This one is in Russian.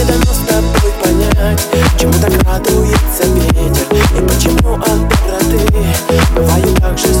не дано с тобой понять Чему так радуется ветер И почему от дороты Бывает так же